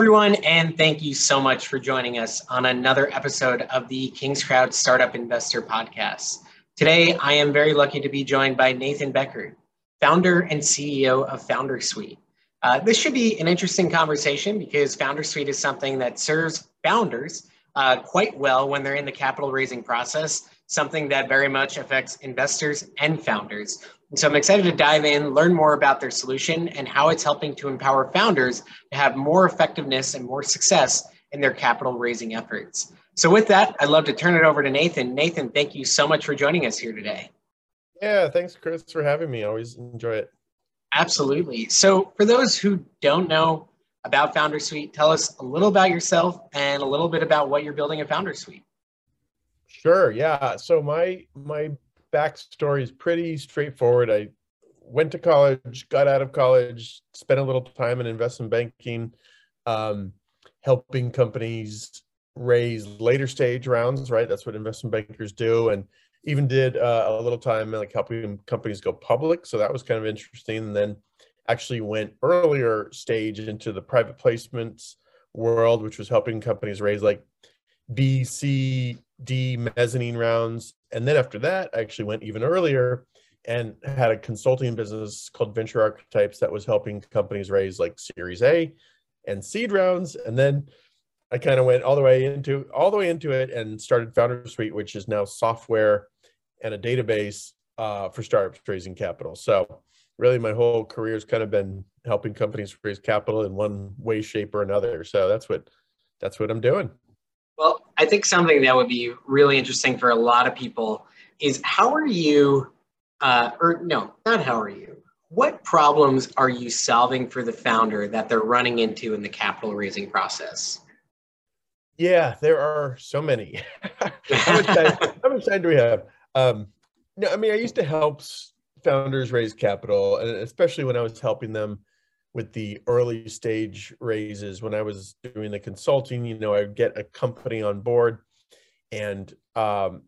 everyone, and thank you so much for joining us on another episode of the King's Crowd Startup Investor Podcast. Today, I am very lucky to be joined by Nathan Beckord, founder and CEO of Founder Suite. Uh, this should be an interesting conversation because Founder Suite is something that serves founders uh, quite well when they're in the capital raising process, something that very much affects investors and founders. And so I'm excited to dive in, learn more about their solution and how it's helping to empower founders to have more effectiveness and more success in their capital raising efforts. So with that, I'd love to turn it over to Nathan. Nathan, thank you so much for joining us here today. Yeah, thanks, Chris, for having me. I always enjoy it. Absolutely. So for those who don't know about Founder Suite, tell us a little about yourself and a little bit about what you're building at Founder Suite. Sure. Yeah. So my my backstory is pretty straightforward. I went to college, got out of college, spent a little time in investment banking, um, helping companies raise later stage rounds. Right. That's what investment bankers do, and even did uh, a little time like helping companies go public. So that was kind of interesting. And then actually went earlier stage into the private placements world, which was helping companies raise like B, C, D mezzanine rounds. And then after that, I actually went even earlier and had a consulting business called Venture Archetypes that was helping companies raise like Series A and seed rounds. And then I kind of went all the way into all the way into it and started Founder Suite, which is now software and a database uh, for startups raising capital. So really my whole career has kind of been helping companies raise capital in one way shape or another so that's what that's what i'm doing well i think something that would be really interesting for a lot of people is how are you uh, or no not how are you. What problems are you solving for the founder that they're running into in the capital raising process? Yeah there are so many. How, much time, how much time do we have? Um, no i mean i used to help founders raise capital, and especially when I was helping them with the early stage raises. When I was doing the consulting, you know, I'd get a company on board, and um,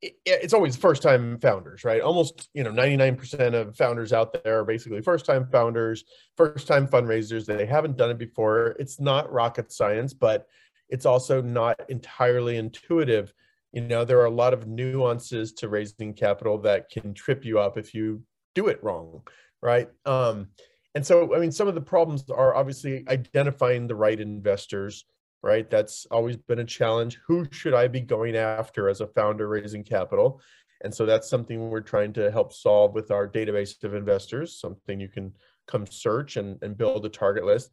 it, it's always first time founders, right? Almost, you know, 99% of founders out there are basically first time founders, first time fundraisers. They haven't done it before. It's not rocket science, but it's also not entirely intuitive you know there are a lot of nuances to raising capital that can trip you up if you do it wrong right um, and so i mean some of the problems are obviously identifying the right investors right? That's always been a challenge. Who should i be going after as a founder raising capital? And so that's something we're trying to help solve with our database of investors something you can come search and, and build a target list.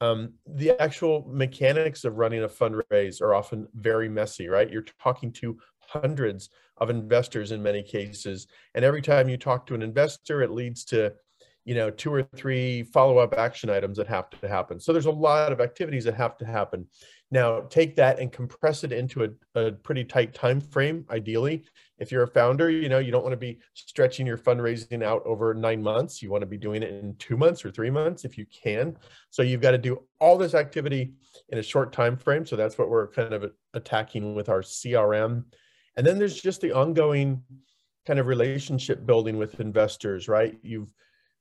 Um, the actual mechanics of running a fundraise are often very messy, right? You're talking to hundreds of investors in many cases, and every time you talk to an investor, it leads to you know two or three follow-up action items that have to happen. So there's a lot of activities that have to happen. Now take that and compress it into a, a pretty tight time frame ideally. If you're a founder you know you don't want to be stretching your fundraising out over nine months. You want to be doing it in two months or three months if you can. So you've got to do all this activity in a short time frame. So that's what we're kind of attacking with our crm and then there's just the ongoing kind of relationship building with investors right? You've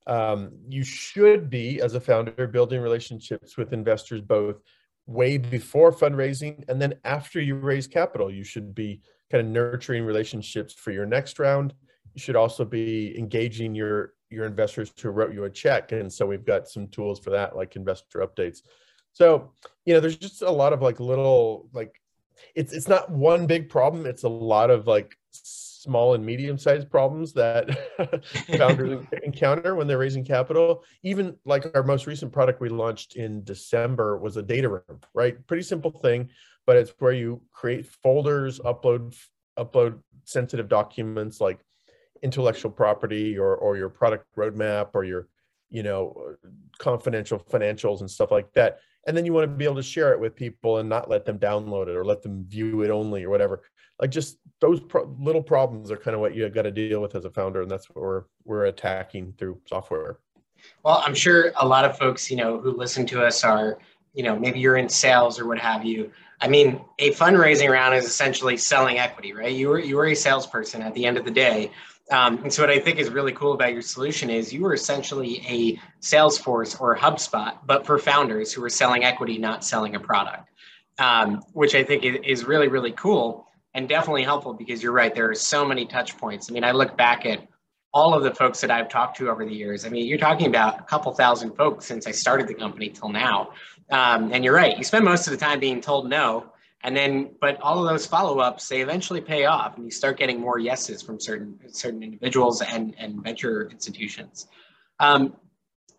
um, you should be as a founder building relationships with investors both way before fundraising and then after you raise capital. You should be kind of nurturing relationships for your next round. You should also be engaging your your investors who wrote you a check. And so we've got some tools for that like investor updates. So you know there's just a lot of like little like it's it's not one big problem it's a lot of like small and medium sized problems that founders encounter when they're raising capital. Even like our most recent product we launched in December was a data room, right? Pretty simple thing, but it's where you create folders, upload upload sensitive documents like intellectual property or or your product roadmap or your you know confidential financials and stuff like that. And then you want to be able to share it with people and not let them download it or let them view it only or whatever. Like just those pro- little problems are kind of what you got to deal with as a founder and that's what we're we're attacking through software. Well i'm sure a lot of folks you know who listen to us are you know maybe you're in sales or what have you. I mean a fundraising round is essentially selling equity right? You were you were a salesperson at the end of the day Um, and so what I think is really cool about your solution is you were essentially a Salesforce or HubSpot, but for founders who are selling equity, not selling a product, um, which I think is really, really cool and definitely helpful because you're right. There are so many touch points. I mean, I look back at all of the folks that I've talked to over the years. I mean, you're talking about a couple thousand folks since I started the company till now. Um, and you're right. You spend most of the time being told no and then but all of those follow-ups they eventually pay off and you start getting more yeses from certain certain individuals and and venture institutions. Um,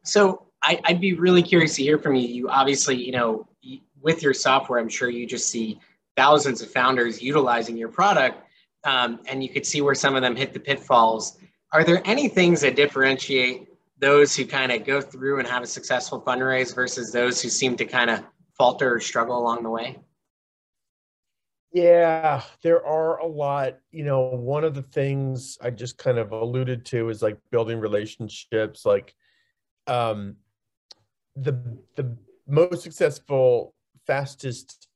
so I, i'd be really curious to hear from you. You obviously you know with your software i'm sure you just see thousands of founders utilizing your product um, and you could see where some of them hit the pitfalls. Are there any things that differentiate those who kind of go through and have a successful fundraise versus those who seem to kind of falter or struggle along the way yeah, there are a lot. You know, one of the things I just kind of alluded to is like building relationships. Like, um, the the most successful, fastest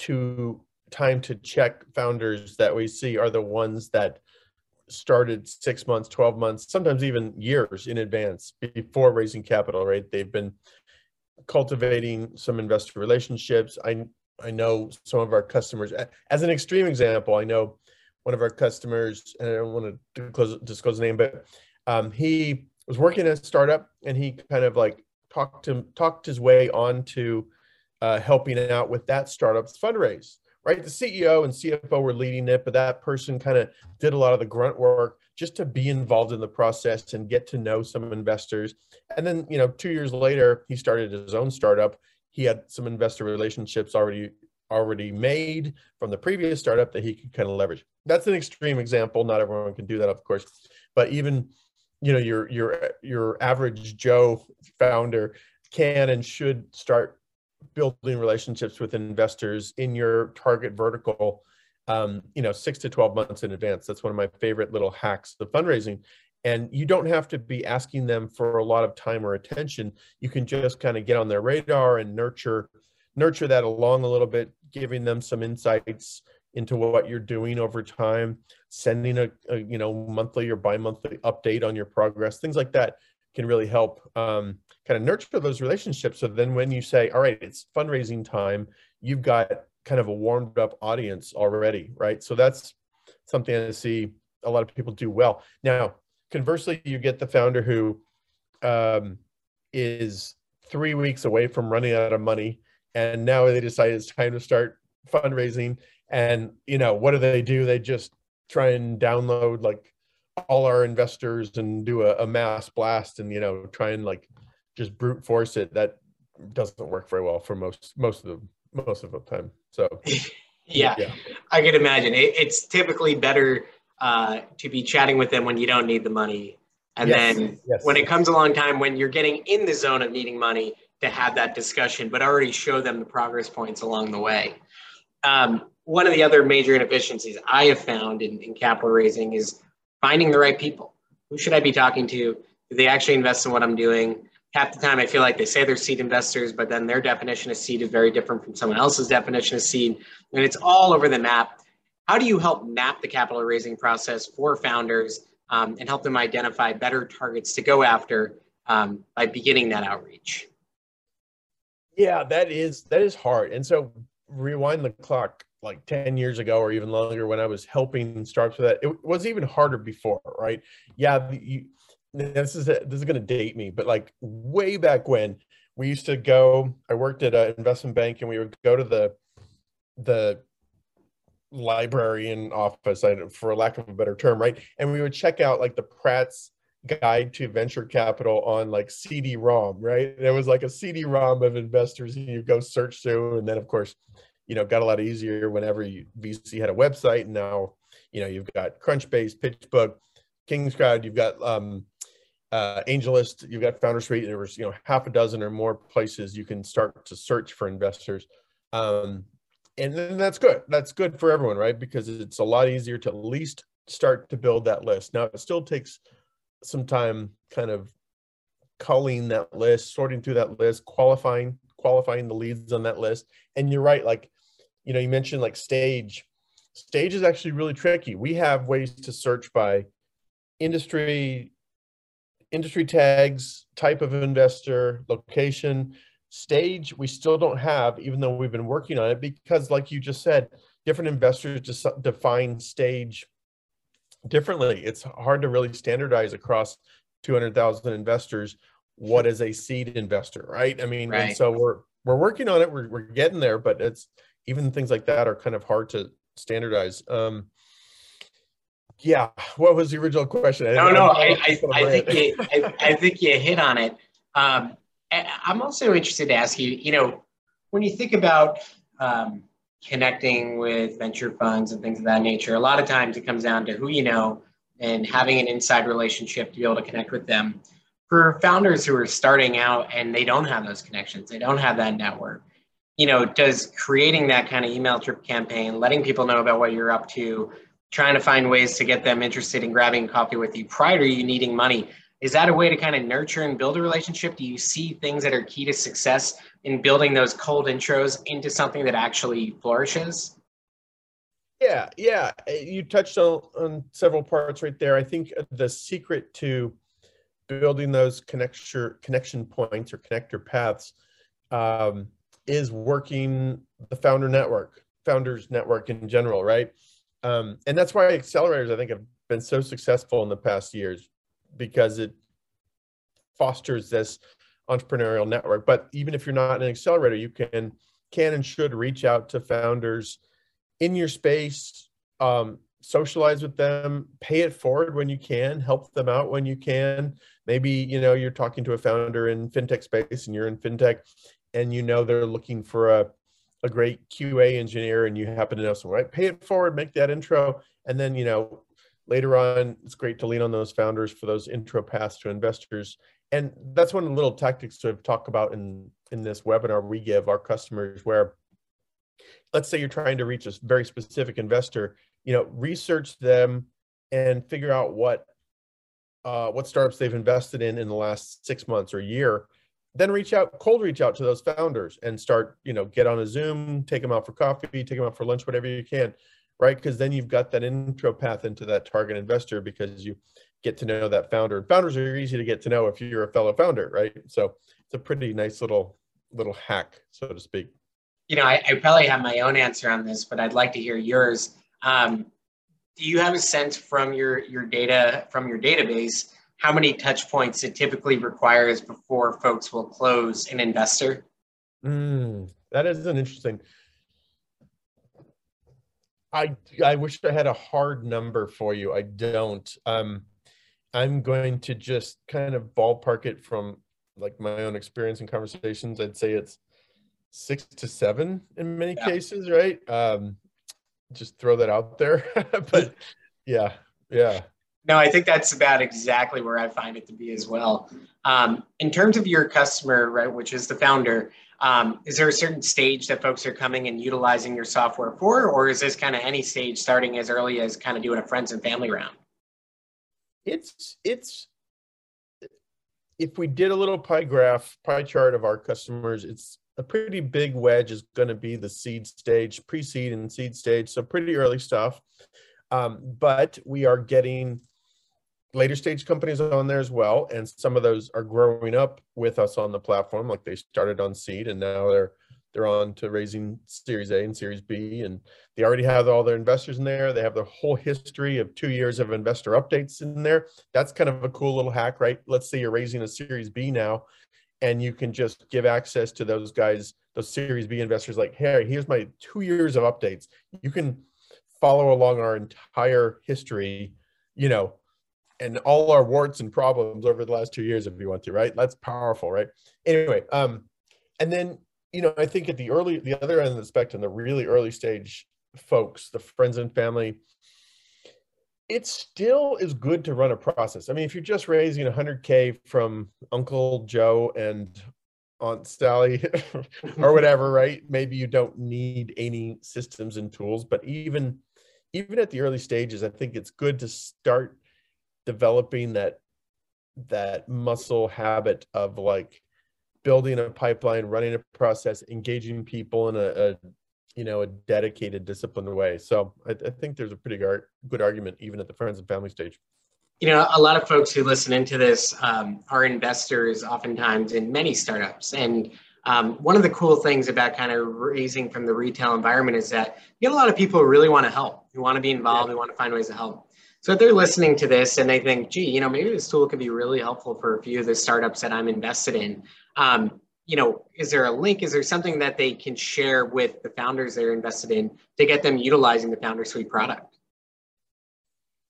to time to check founders that we see are the ones that started six months, 12 months, sometimes even years in advance before raising capital, right? They've been cultivating some investor relationships. I I know some of our customers, as an extreme example, I know one of our customers, and I don't want to disclose, disclose the name, but um, he was working at a startup and he kind of like talked him talked his way on to uh, helping out with that startup's fundraise. Right, the CEO and CFO were leading it, but that person kind of did a lot of the grunt work just to be involved in the process and get to know some investors. And then, you know, two years later, he started his own startup he had some investor relationships already already made from the previous startup that he could kind of leverage. That's an extreme example. Not everyone can do that, of course, but even you know your your your average Joe founder can and should start building relationships with investors in your target vertical um, you know six to 12 months in advance that's one of my favorite little hacks of fundraising and you don't have to be asking them for a lot of time or attention. You can just kind of get on their radar and nurture nurture that along a little bit giving them some insights into what you're doing over time sending a, a you know monthly or bi-monthly update on your progress things like that can really help um, kind of nurture those relationships. So then when you say all right it's fundraising time you've got kind of a warmed up audience already right? So that's something i see a lot of people do well. Now conversely, you get the founder who um, is three weeks away from running out of money, and now they decide it's time to start fundraising. And you know, what do they do? They just try and download like all our investors and do a, a mass blast, and you know, try and like just brute force it. That doesn't work very well for most most of the most of the time. So. yeah, yeah, I can imagine. It, it's typically better uh, to be chatting with them when you don't need the money. And yes, then yes. when it comes along time when you're getting in the zone of needing money to have that discussion, but already show them the progress points along the way. Um, one of the other major inefficiencies I have found in, in capital raising is finding the right people. Who should I be talking to? Do they actually invest in what I'm doing? Half the time, I feel like they say they're seed investors, but then their definition of seed is very different from someone else's definition of seed. And it's all over the map. How do you help map the capital raising process for founders um, and help them identify better targets to go after um, by beginning that outreach? Yeah, that is that is hard. And so rewind the clock like 10 years ago or even longer when I was helping startups with that, it was even harder before, right? Yeah, you, this is a, this is going to date me, but like way back when we used to go, I worked at an investment bank and we would go to the the librarian office, for lack of a better term, right? And we would check out like the Pratt's guide to venture capital on like CD-ROM, right? It was like a CD-ROM of investors you go search through, and then of course, you know, got a lot easier whenever you, VC had a website. And now, you know, you've got Crunchbase, PitchBook, Kingscrowd, you've got um, uh, AngelList, you've got Founder Suite. There was you know half a dozen or more places you can start to search for investors. Um, and then that's good. That's good for everyone, right? Because it's a lot easier to at least start to build that list. Now it still takes some time kind of culling that list, sorting through that list, qualifying, qualifying the leads on that list. And you're right, like, you know, you mentioned like stage. Stage is actually really tricky. We have ways to search by industry industry tags, type of investor, location, stage, we still don't have, even though we've been working on it, because like you just said, different investors just define stage differently. It's hard to really standardize across 200,000 investors what is a seed investor, right? I mean, right. and so we're we're working on it. We're we're getting there, but it's even things like that are kind of hard to standardize. Um, yeah, what was the original question? I No, no, I, I, I think you, I, I, think you hit on it. Um, I'm also interested to ask you. You know, when you think about um, connecting with venture funds and things of that nature, a lot of times it comes down to who you know and having an inside relationship to be able to connect with them. For founders who are starting out and they don't have those connections, they don't have that network. You know, does creating that kind of email drip campaign, letting people know about what you're up to, trying to find ways to get them interested in grabbing coffee with you prior to you needing money. Is that a way to kind of nurture and build a relationship? Do you see things that are key to success in building those cold intros into something that actually flourishes? Yeah, yeah. You touched on, on several parts right there. I think the secret to building those connection connection points or connector paths um, is working the founder network, founders network in general, right? Um, and that's why accelerators, I think, have been so successful in the past years because it fosters this entrepreneurial network. But even if you're not an accelerator, you can can and should reach out to founders in your space, um, socialize with them, pay it forward when you can, help them out when you can. Maybe you know you're talking to a founder in fintech space and you're in fintech, and you know they're looking for a a great QA engineer and you happen to know someone, right? Pay it forward, make that intro, and then you know later on it's great to lean on those founders for those intro paths to investors. And that's one of the little tactics to talk about in in this webinar we give our customers where let's say you're trying to reach a very specific investor, you know, research them and figure out what uh, what startups they've invested in in the last six months or year then reach out cold reach out to those founders and start you know get on a zoom take them out for coffee take them out for lunch whatever you can right because then you've got that intro path into that target investor because you get to know that founder founders are easy to get to know if you're a fellow founder right so it's a pretty nice little little hack so to speak you know i, I probably have my own answer on this but i'd like to hear yours um, do you have a sense from your your data from your database how many touch points it typically requires before folks will close an investor? Mm, that is an interesting. I I wish I had a hard number for you. I don't. Um, I'm going to just kind of ballpark it from like my own experience and conversations. I'd say it's six to seven in many yeah. cases, right? Um, just throw that out there. but yeah, yeah. No, I think that's about exactly where I find it to be as well. Um, in terms of your customer, right, which is the founder, um, is there a certain stage that folks are coming and utilizing your software for, or is this kind of any stage starting as early as kind of doing a friends and family round? It's it's if we did a little pie graph, pie chart of our customers, it's a pretty big wedge is going to be the seed stage, pre-seed and seed stage, so pretty early stuff. Um, but we are getting later stage companies on there as well and some of those are growing up with us on the platform like they started on seed and now they're they're on to raising series a and series b and they already have all their investors in there. They have the whole history of two years of investor updates in there. That's kind of a cool little hack right? Let's say you're raising a series b now and you can just give access to those guys those series b investors like hey here's my two years of updates. You can follow along our entire history you know and all our warts and problems over the last two years if you want to right? That's powerful right? Anyway um and then you know i think at the early the other end of the spectrum the really early stage folks the friends and family it still is good to run a process. I mean if you're just raising 100k from uncle joe and aunt sally or whatever right? Maybe you don't need any systems and tools but even even at the early stages i think it's good to start developing that that muscle habit of like building a pipeline running a process engaging people in a, a you know a dedicated disciplined way so I, I think there's a pretty good argument even at the friends and family stage you know, a lot of folks who listen into this um, are investors, oftentimes in many startups, and um, one of the cool things about kind of raising from the retail environment is that you get a lot of people who really want to help, who want to be involved, yeah. who want to find ways to help. So if they're listening to this and they think, gee, you know, maybe this tool could be really helpful for a few of the startups that I'm invested in. Um, you know, is there a link? Is there something that they can share with the founders they're invested in to get them utilizing the Founder Suite product?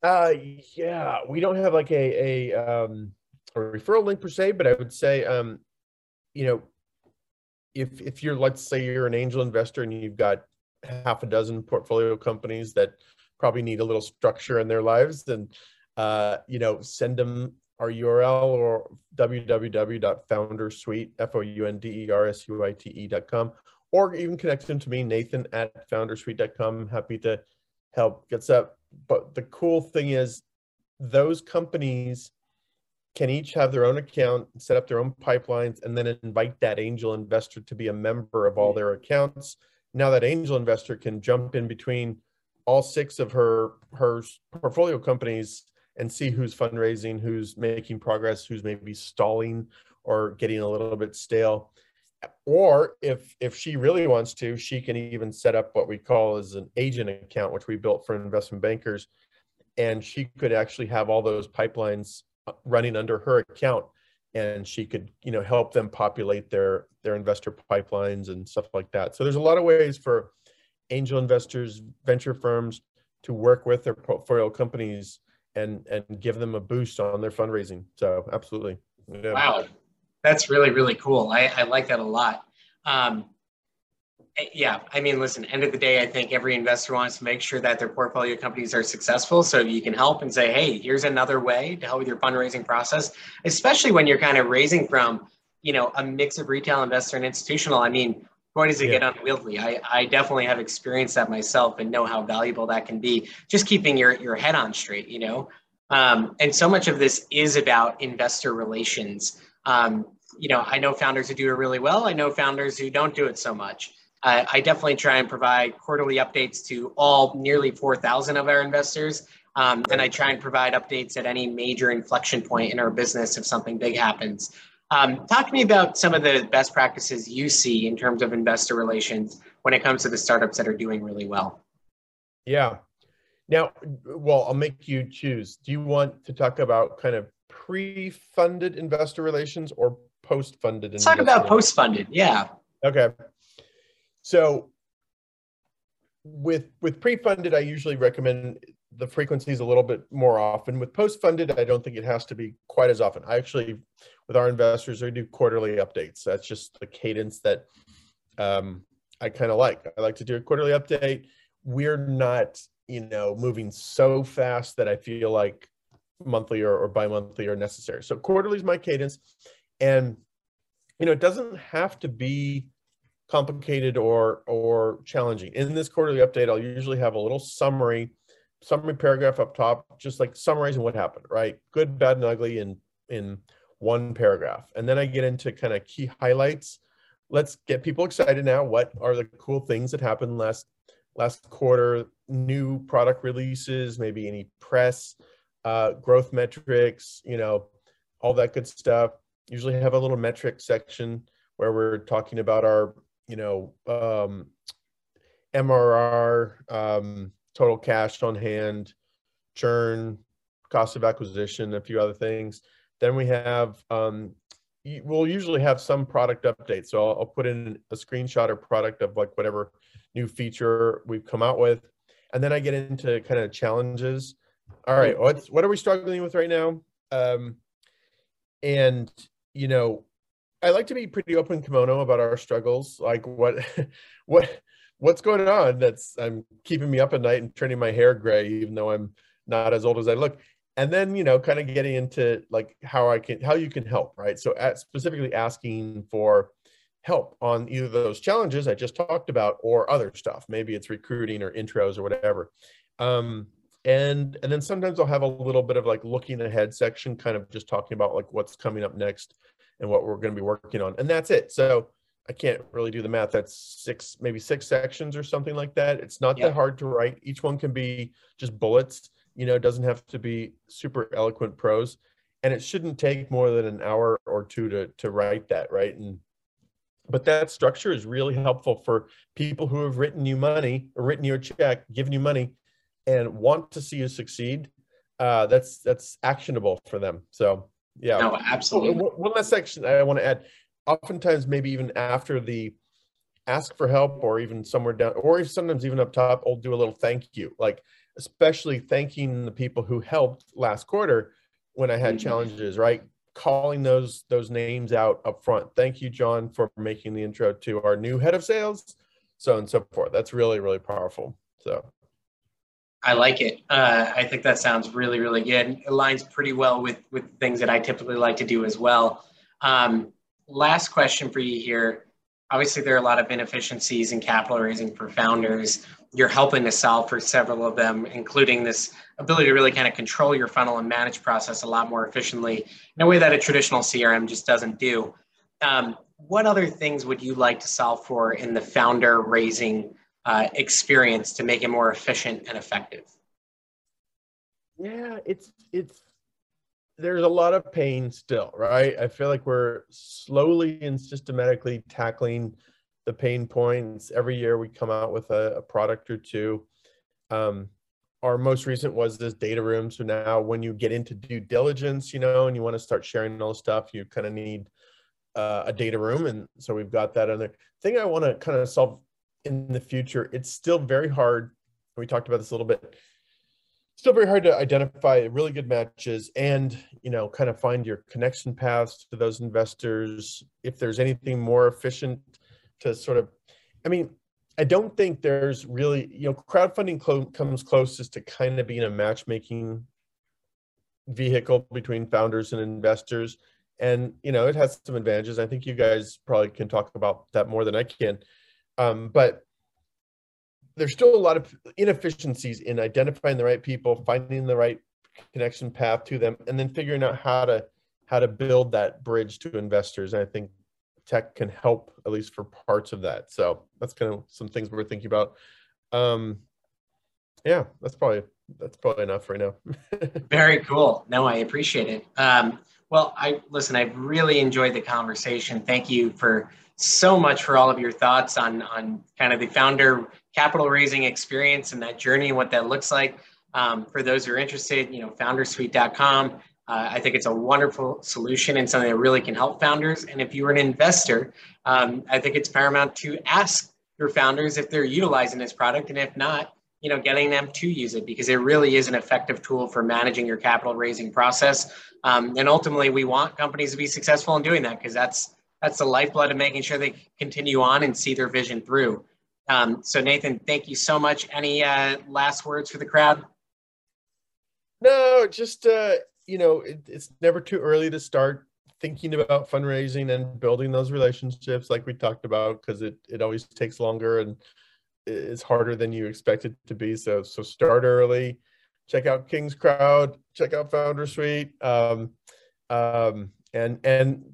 Uh, yeah, we don't have like a a, um, a referral link per se, but I would say, um, you know, if if you're let's say you're an angel investor and you've got half a dozen portfolio companies that probably need a little structure in their lives, then uh, you know, send them our URL or www.foundersuite, F-O-U-N-D-E-R-S-U-I-T-E.com, or even connect them to me, Nathan at foundersuite.com. Happy to help get set up. But the cool thing is those companies can each have their own account, set up their own pipelines, and then invite that angel investor to be a member of all their accounts. Now that angel investor can jump in between all six of her her portfolio companies and see who's fundraising, who's making progress, who's maybe stalling or getting a little bit stale. Or if if she really wants to, she can even set up what we call as an agent account, which we built for investment bankers, and she could actually have all those pipelines uh, running under her account. And she could you know help them populate their their investor pipelines and stuff like that. So there's a lot of ways for angel investors venture firms to work with their portfolio companies and and give them a boost on their fundraising so absolutely yeah. wow that's really really cool i, I like that a lot um, yeah, I mean, listen, end of the day, I think every investor wants to make sure that their portfolio companies are successful. So you can help and say, hey, here's another way to help with your fundraising process, especially when you're kind of raising from, you know, a mix of retail investor and institutional. I mean, boy, does it yeah. get unwieldy. I, I definitely have experienced that myself and know how valuable that can be. Just keeping your, your head on straight, you know? Um, and so much of this is about investor relations. Um, you know, I know founders who do it really well. I know founders who don't do it so much. I, I definitely try and provide quarterly updates to all nearly 4,000 of our investors. Um, and I try and provide updates at any major inflection point in our business if something big happens. Um, talk to me about some of the best practices you see in terms of investor relations when it comes to the startups that are doing really well. Yeah. Now, well, I'll make you choose. Do you want to talk about kind of pre-funded investor relations or post-funded? Let's talk about post-funded. Yeah. Okay. So with with pre-funded, I usually recommend the frequencies a little bit more often. With post-funded, I don't think it has to be quite as often. I actually, with our investors, I do quarterly updates. That's just the cadence that um, I kind of like. I like to do a quarterly update. We're not, you know, moving so fast that I feel like monthly or, or bi-monthly are necessary. So quarterly is my cadence, and you know, it doesn't have to be complicated or or challenging. In this quarterly update, I'll usually have a little summary, summary paragraph up top, just like summarizing what happened, right? Good, bad, and ugly in in one paragraph. And then I get into kind of key highlights. Let's get people excited now. What are the cool things that happened last last quarter? New product releases, maybe any press, uh, growth metrics, you know, all that good stuff. Usually have a little metric section where we're talking about our you know, um, MRR, um, total cash on hand, churn, cost of acquisition, a few other things. Then we have, um, we'll usually have some product update. So I'll, I'll, put in a screenshot or product of like whatever new feature we've come out with. And then I get into kind of challenges. All right, what's, what are we struggling with right now? Um, and, you know, I like to be pretty open kimono about our struggles. Like what, what, what's going on that's I'm keeping me up at night and turning my hair gray, even though I'm not as old as I look. And then you know, kind of getting into like how I can, how you can help, right? So at specifically asking for help on either those challenges I just talked about or other stuff. Maybe it's recruiting or intros or whatever. Um, and and then sometimes I'll have a little bit of like looking ahead section, kind of just talking about like what's coming up next and what we're going to be working on. And that's it. So I can't really do the math. That's six, maybe six sections or something like that. It's not yeah. that hard to write. Each one can be just bullets. You know, it doesn't have to be super eloquent prose, and it shouldn't take more than an hour or two to to write that, right? And but that structure is really helpful for people who have written you money or written you a check, given you money, and want to see you succeed. Uh, that's that's actionable for them. So yeah, no, absolutely. One last section I want to add. Oftentimes, maybe even after the ask for help, or even somewhere down, or sometimes even up top, I'll do a little thank you, like especially thanking the people who helped last quarter when I had mm-hmm. challenges. Right, calling those those names out up front. Thank you, John, for making the intro to our new head of sales, so and so forth. That's really really powerful. So I like it. Uh, I think that sounds really, really good. It aligns pretty well with with things that I typically like to do as well. Um, last question for you here. Obviously, there are a lot of inefficiencies in capital raising for founders. You're helping to solve for several of them, including this ability to really kind of control your funnel and manage process a lot more efficiently in a way that a traditional CRM just doesn't do. Um, what other things would you like to solve for in the founder raising uh, experience to make it more efficient and effective? Yeah, it's it's there's a lot of pain still, right? I feel like we're slowly and systematically tackling the pain points. Every year we come out with a, a product or two. Um, our most recent was this data room. So now when you get into due diligence, you know, and you want to start sharing all stuff, you kind of need uh, a data room. And so we've got that on there. Thing I want to kind of solve in the future, it's still very hard. We talked about this a little bit. Still very hard to identify really good matches and you know kind of find your connection paths to those investors. If there's anything more efficient to sort of, I mean, I don't think there's really you know crowdfunding clo- comes closest to kind of being a matchmaking vehicle between founders and investors and you know it has some advantages i think you guys probably can talk about that more than i can um, but there's still a lot of inefficiencies in identifying the right people, finding the right connection path to them, and then figuring out how to how to build that bridge to investors. And I think tech can help at least for parts of that. So that's kind of some things we're thinking about. Um, yeah, that's probably that's probably enough right now. Very cool. No, I appreciate it. Um, well, I listen. I've really enjoyed the conversation. Thank you for so much for all of your thoughts on on kind of the founder capital raising experience and that journey and what that looks like. Um, for those who are interested, you know, foundersuite.com. Uh, I think it's a wonderful solution and something that really can help founders. And if you're an investor, um, I think it's paramount to ask your founders if they're utilizing this product, and if not, you know, getting them to use it because it really is an effective tool for managing your capital raising process. Um, and ultimately, we want companies to be successful in doing that because that's that's the lifeblood of making sure they continue on and see their vision through. Um, so Nathan, thank you so much. Any uh, last words for the crowd? No, just uh, you know, it, it's never too early to start thinking about fundraising and building those relationships, like we talked about, because it it always takes longer and it's harder than you expect it to be. So so start early. Check out King's Crowd. Check out Founder Suite. Um, um, and and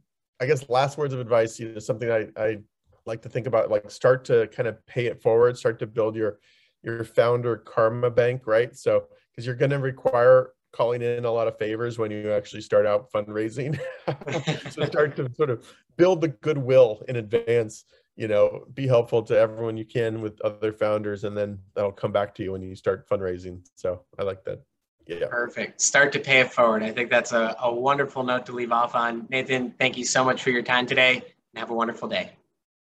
I guess last words of advice, you know, something I, I like to think about, like start to kind of pay it forward, start to build your your founder karma bank, right? So because you're going to require calling in a lot of favors when you actually start out fundraising. so start to sort of build the goodwill in advance. You know, be helpful to everyone you can with other founders, and then that'll come back to you when you start fundraising. So I like that. Yeah. Perfect. Start to pay it forward. I think that's a, a wonderful note to leave off on. Nathan, thank you so much for your time today and have a wonderful day.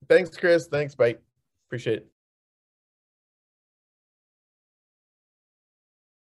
Thanks, Chris. Thanks. Bye. Appreciate it.